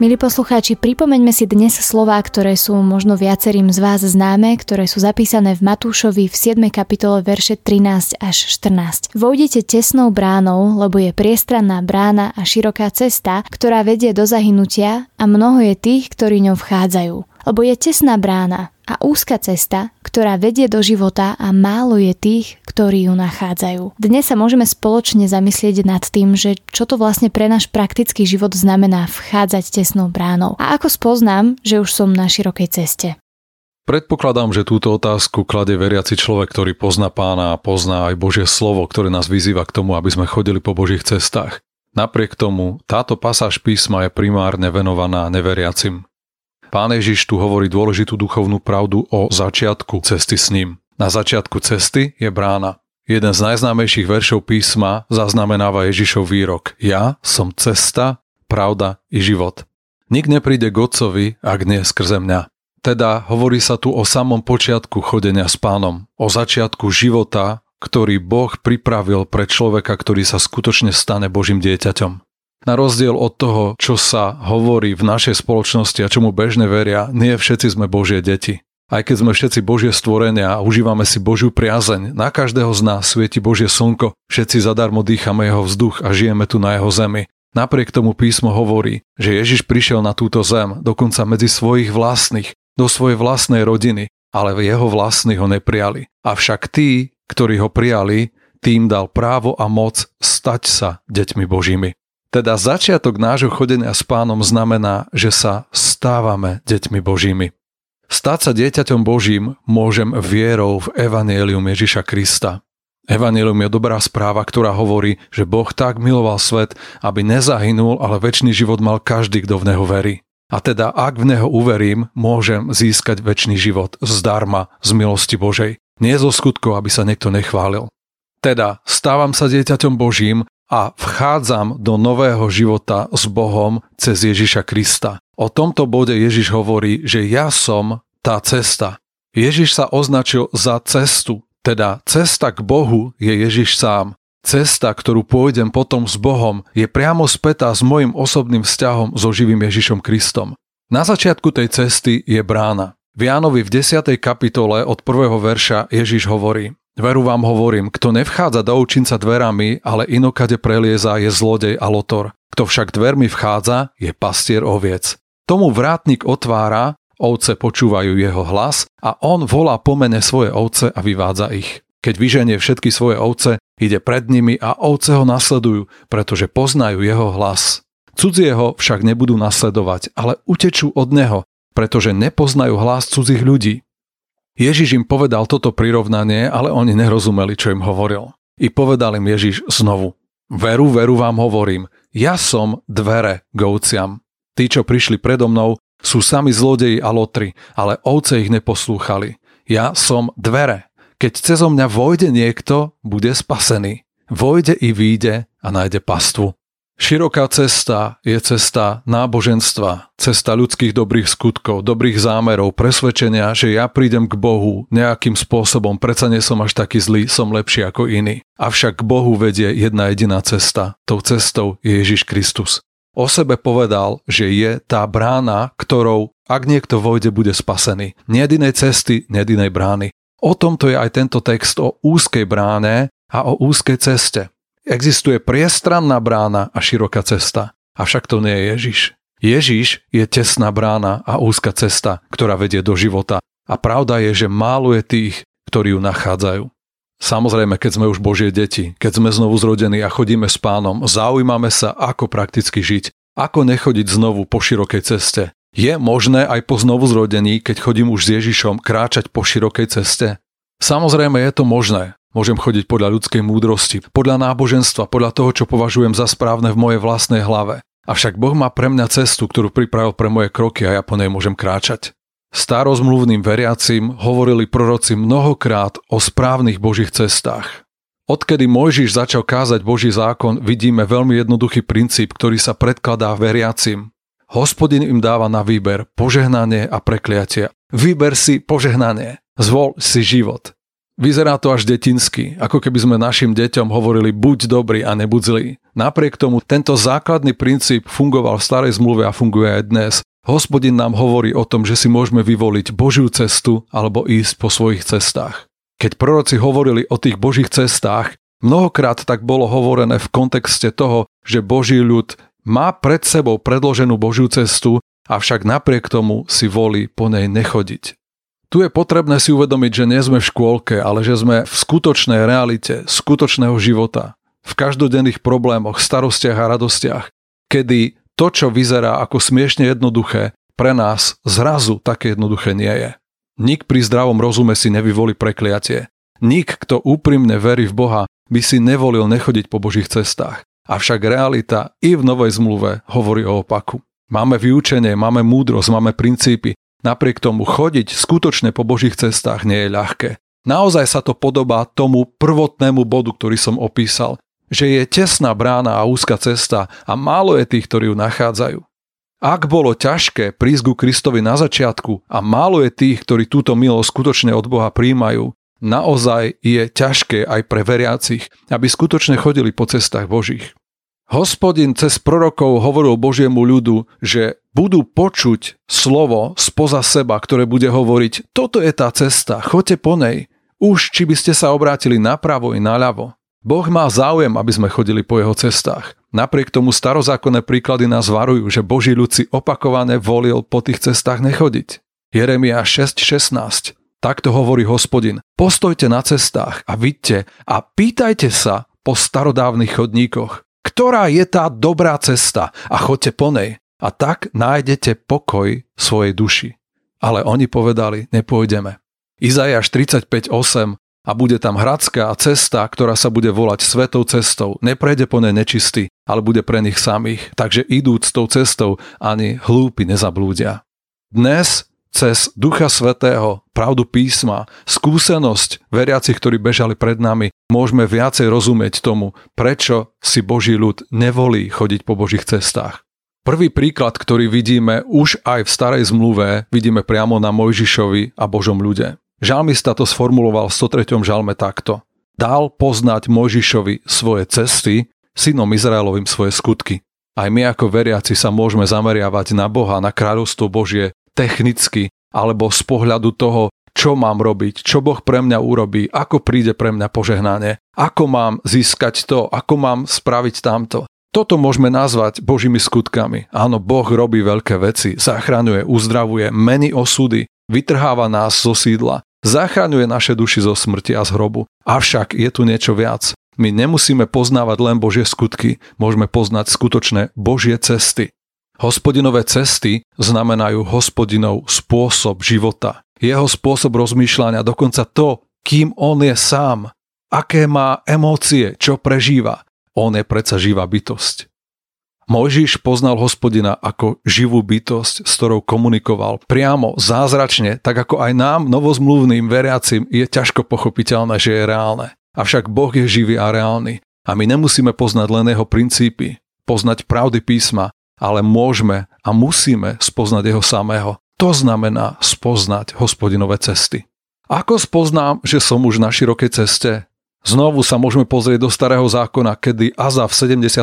Milí poslucháči, pripomeňme si dnes slová, ktoré sú možno viacerým z vás známe, ktoré sú zapísané v Matúšovi v 7. kapitole verše 13 až 14. Vojdete tesnou bránou, lebo je priestranná brána a široká cesta, ktorá vedie do zahynutia a mnoho je tých, ktorí ňou vchádzajú. Lebo je tesná brána a úzka cesta, ktorá vedie do života a málo je tých, ktorí ju nachádzajú. Dnes sa môžeme spoločne zamyslieť nad tým, že čo to vlastne pre náš praktický život znamená vchádzať tesnou bránou a ako spoznám, že už som na širokej ceste. Predpokladám, že túto otázku kladie veriaci človek, ktorý pozná pána a pozná aj Božie slovo, ktoré nás vyzýva k tomu, aby sme chodili po Božích cestách. Napriek tomu, táto pasáž písma je primárne venovaná neveriacim. Pán Ježiš tu hovorí dôležitú duchovnú pravdu o začiatku cesty s ním. Na začiatku cesty je brána. Jeden z najznámejších veršov písma zaznamenáva Ježišov výrok Ja som cesta, pravda i život. Nik nepríde k Otcovi, ak nie skrze mňa. Teda hovorí sa tu o samom počiatku chodenia s pánom, o začiatku života, ktorý Boh pripravil pre človeka, ktorý sa skutočne stane Božím dieťaťom. Na rozdiel od toho, čo sa hovorí v našej spoločnosti a čomu bežne veria, nie všetci sme Božie deti. Aj keď sme všetci Božie stvorenia a užívame si Božiu priazeň, na každého z nás svieti Božie slnko, všetci zadarmo dýchame jeho vzduch a žijeme tu na jeho zemi. Napriek tomu písmo hovorí, že Ježiš prišiel na túto zem, dokonca medzi svojich vlastných, do svojej vlastnej rodiny, ale jeho vlastní ho neprijali. Avšak tí, ktorí ho prijali, tým dal právo a moc stať sa deťmi Božími. Teda začiatok nášho chodenia s pánom znamená, že sa stávame deťmi Božími. Stať sa dieťaťom Božím môžem vierou v Evangelium Ježiša Krista. Evangelium je dobrá správa, ktorá hovorí, že Boh tak miloval svet, aby nezahynul, ale väčší život mal každý, kto v Neho verí. A teda ak v Neho uverím, môžem získať väčší život zdarma, z milosti Božej. Nie zo skutkov, aby sa niekto nechválil. Teda stávam sa dieťaťom Božím a vchádzam do nového života s Bohom cez Ježiša Krista. O tomto bode Ježiš hovorí, že ja som tá cesta. Ježiš sa označil za cestu, teda cesta k Bohu je Ježiš sám. Cesta, ktorú pôjdem potom s Bohom, je priamo spätá s mojim osobným vzťahom so živým Ježišom Kristom. Na začiatku tej cesty je brána. V Jánovi v 10. kapitole od prvého verša Ježiš hovorí Veru vám hovorím, kto nevchádza do učinca dverami, ale inokade prelieza, je zlodej a lotor. Kto však dvermi vchádza, je pastier oviec. Tomu vrátnik otvára, ovce počúvajú jeho hlas a on volá pomene svoje ovce a vyvádza ich. Keď vyženie všetky svoje ovce, ide pred nimi a ovce ho nasledujú, pretože poznajú jeho hlas. Cudzieho však nebudú nasledovať, ale utečú od neho, pretože nepoznajú hlas cudzích ľudí. Ježiš im povedal toto prirovnanie, ale oni nerozumeli, čo im hovoril. I povedal im Ježiš znovu. Veru, veru vám hovorím, ja som dvere k ovciam. Tí, čo prišli predo mnou, sú sami zlodeji a lotri, ale ovce ich neposlúchali. Ja som dvere. Keď cezo mňa vojde niekto, bude spasený. Vojde i výjde a nájde pastvu. Široká cesta je cesta náboženstva, cesta ľudských dobrých skutkov, dobrých zámerov, presvedčenia, že ja prídem k Bohu nejakým spôsobom, predsa nie som až taký zlý, som lepší ako iný. Avšak k Bohu vedie jedna jediná cesta. Tou cestou je Ježiš Kristus. O sebe povedal, že je tá brána, ktorou, ak niekto vojde, bude spasený. Nie jedinej cesty, nie jedinej brány. O tomto je aj tento text o úzkej bráne a o úzkej ceste. Existuje priestranná brána a široká cesta. Avšak to nie je Ježiš. Ježiš je tesná brána a úzka cesta, ktorá vedie do života. A pravda je, že málo je tých, ktorí ju nachádzajú. Samozrejme, keď sme už Božie deti, keď sme znovu zrodení a chodíme s pánom, zaujímame sa, ako prakticky žiť, ako nechodiť znovu po širokej ceste. Je možné aj po znovu zrodení, keď chodím už s Ježišom, kráčať po širokej ceste? Samozrejme je to možné, Môžem chodiť podľa ľudskej múdrosti, podľa náboženstva, podľa toho, čo považujem za správne v mojej vlastnej hlave. Avšak Boh má pre mňa cestu, ktorú pripravil pre moje kroky a ja po nej môžem kráčať. Starozmluvným veriacim hovorili proroci mnohokrát o správnych Božích cestách. Odkedy Mojžiš začal kázať Boží zákon, vidíme veľmi jednoduchý princíp, ktorý sa predkladá veriacim. Hospodin im dáva na výber požehnanie a prekliatie. Vyber si požehnanie, zvol si život. Vyzerá to až detinsky, ako keby sme našim deťom hovorili buď dobrý a nebuď zlý. Napriek tomu tento základný princíp fungoval v starej zmluve a funguje aj dnes. Hospodin nám hovorí o tom, že si môžeme vyvoliť Božiu cestu alebo ísť po svojich cestách. Keď proroci hovorili o tých Božích cestách, mnohokrát tak bolo hovorené v kontexte toho, že Boží ľud má pred sebou predloženú Božiu cestu, avšak napriek tomu si volí po nej nechodiť. Tu je potrebné si uvedomiť, že nie sme v škôlke, ale že sme v skutočnej realite, skutočného života, v každodenných problémoch, starostiach a radostiach, kedy to, čo vyzerá ako smiešne jednoduché, pre nás zrazu také jednoduché nie je. Nik pri zdravom rozume si nevyvolí prekliatie. Nik, kto úprimne verí v Boha, by si nevolil nechodiť po Božích cestách. Avšak realita i v Novej zmluve hovorí o opaku. Máme vyučenie, máme múdrosť, máme princípy. Napriek tomu chodiť skutočne po Božích cestách nie je ľahké. Naozaj sa to podobá tomu prvotnému bodu, ktorý som opísal, že je tesná brána a úzka cesta a málo je tých, ktorí ju nachádzajú. Ak bolo ťažké prísť ku Kristovi na začiatku a málo je tých, ktorí túto milosť skutočne od Boha príjmajú, naozaj je ťažké aj pre veriacich, aby skutočne chodili po cestách Božích. Hospodin cez prorokov hovoril Božiemu ľudu, že budú počuť slovo spoza seba, ktoré bude hovoriť, toto je tá cesta, choďte po nej. Už či by ste sa obrátili napravo i naľavo. Boh má záujem, aby sme chodili po jeho cestách. Napriek tomu starozákonné príklady nás varujú, že Boží ľud si opakovane volil po tých cestách nechodiť. Jeremia 6.16 Takto hovorí hospodin. Postojte na cestách a vidte a pýtajte sa po starodávnych chodníkoch. Ktorá je tá dobrá cesta a chodte po nej. A tak nájdete pokoj svojej duši. Ale oni povedali, nepôjdeme. Izajáš 35.8 a bude tam hradská cesta, ktorá sa bude volať svetou cestou. Neprejde po nej nečistý, ale bude pre nich samých. Takže idúc tou cestou ani hlúpi nezablúdia. Dnes cez Ducha Svetého, pravdu písma, skúsenosť veriacich, ktorí bežali pred nami, môžeme viacej rozumieť tomu, prečo si Boží ľud nevolí chodiť po Božích cestách. Prvý príklad, ktorý vidíme už aj v starej zmluve, vidíme priamo na Mojžišovi a Božom ľude. Žalmista to sformuloval v 103. žalme takto. Dal poznať Mojžišovi svoje cesty, synom Izraelovým svoje skutky. Aj my ako veriaci sa môžeme zameriavať na Boha, na kráľovstvo Božie technicky alebo z pohľadu toho, čo mám robiť, čo Boh pre mňa urobí, ako príde pre mňa požehnanie, ako mám získať to, ako mám spraviť tamto. Toto môžeme nazvať Božími skutkami. Áno, Boh robí veľké veci, zachraňuje, uzdravuje, mení osudy, vytrháva nás zo sídla, zachraňuje naše duši zo smrti a z hrobu. Avšak je tu niečo viac. My nemusíme poznávať len Božie skutky, môžeme poznať skutočné Božie cesty. Hospodinové cesty znamenajú hospodinov spôsob života. Jeho spôsob rozmýšľania, dokonca to, kým on je sám, aké má emócie, čo prežíva. On je predsa živá bytosť. Mojžiš poznal hospodina ako živú bytosť, s ktorou komunikoval priamo, zázračne, tak ako aj nám, novozmluvným veriacim, je ťažko pochopiteľné, že je reálne. Avšak Boh je živý a reálny. A my nemusíme poznať len jeho princípy, poznať pravdy písma, ale môžeme a musíme spoznať jeho samého. To znamená spoznať hospodinové cesty. Ako spoznám, že som už na širokej ceste? Znovu sa môžeme pozrieť do starého zákona, kedy Aza v 73.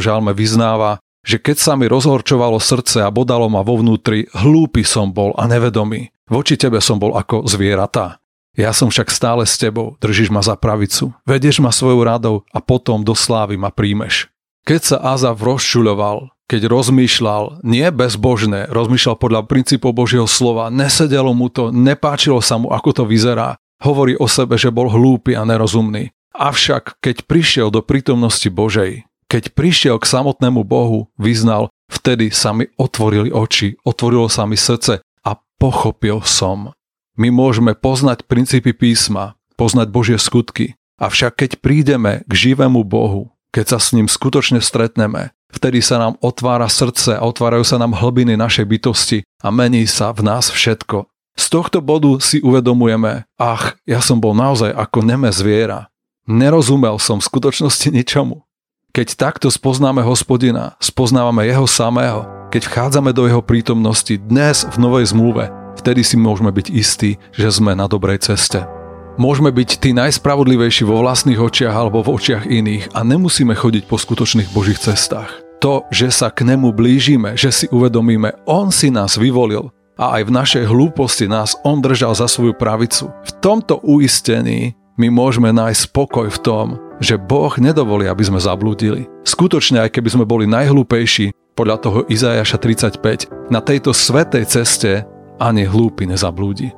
žalme vyznáva, že keď sa mi rozhorčovalo srdce a bodalo ma vo vnútri, hlúpy som bol a nevedomý. Voči tebe som bol ako zvieratá. Ja som však stále s tebou, držíš ma za pravicu, vedieš ma svojou radou a potom do slávy ma príjmeš. Keď sa Azav rozšuľoval, keď rozmýšľal, nie bezbožné, rozmýšľal podľa princípov Božieho slova, nesedelo mu to, nepáčilo sa mu, ako to vyzerá. Hovorí o sebe, že bol hlúpy a nerozumný. Avšak, keď prišiel do prítomnosti Božej, keď prišiel k samotnému Bohu, vyznal, vtedy sa mi otvorili oči, otvorilo sa mi srdce a pochopil som. My môžeme poznať princípy písma, poznať Božie skutky, avšak keď prídeme k živému Bohu, keď sa s ním skutočne stretneme, Vtedy sa nám otvára srdce a otvárajú sa nám hlbiny našej bytosti a mení sa v nás všetko. Z tohto bodu si uvedomujeme, ach, ja som bol naozaj ako neme zviera. Nerozumel som v skutočnosti ničomu. Keď takto spoznáme hospodina, spoznávame jeho samého, keď vchádzame do jeho prítomnosti dnes v novej zmluve, vtedy si môžeme byť istí, že sme na dobrej ceste. Môžeme byť tí najspravodlivejší vo vlastných očiach alebo v očiach iných a nemusíme chodiť po skutočných božích cestách. To, že sa k nemu blížime, že si uvedomíme, on si nás vyvolil a aj v našej hlúposti nás on držal za svoju pravicu. V tomto uistení my môžeme nájsť spokoj v tom, že Boh nedovolí, aby sme zablúdili. Skutočne, aj keby sme boli najhlúpejší, podľa toho Izajaša 35, na tejto svetej ceste ani hlúpy nezablúdi.